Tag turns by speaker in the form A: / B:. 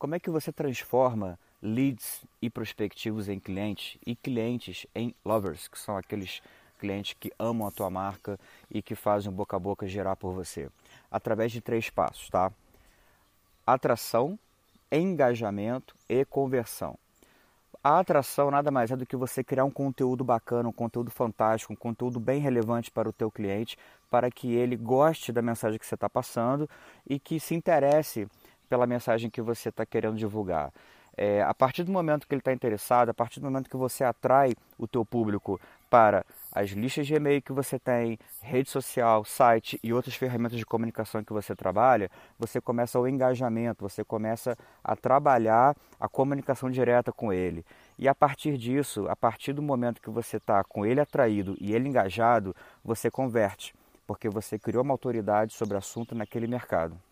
A: Como é que você transforma leads e prospectivos em clientes e clientes em lovers, que são aqueles clientes que amam a tua marca e que fazem o boca a boca gerar por você? Através de três passos, tá? Atração, engajamento e conversão. A atração nada mais é do que você criar um conteúdo bacana, um conteúdo fantástico, um conteúdo bem relevante para o teu cliente, para que ele goste da mensagem que você está passando e que se interesse pela mensagem que você está querendo divulgar. É, a partir do momento que ele está interessado, a partir do momento que você atrai o teu público para as listas de e-mail que você tem, rede social, site e outras ferramentas de comunicação que você trabalha, você começa o engajamento, você começa a trabalhar a comunicação direta com ele. E a partir disso, a partir do momento que você está com ele atraído e ele engajado, você converte, porque você criou uma autoridade sobre o assunto naquele mercado.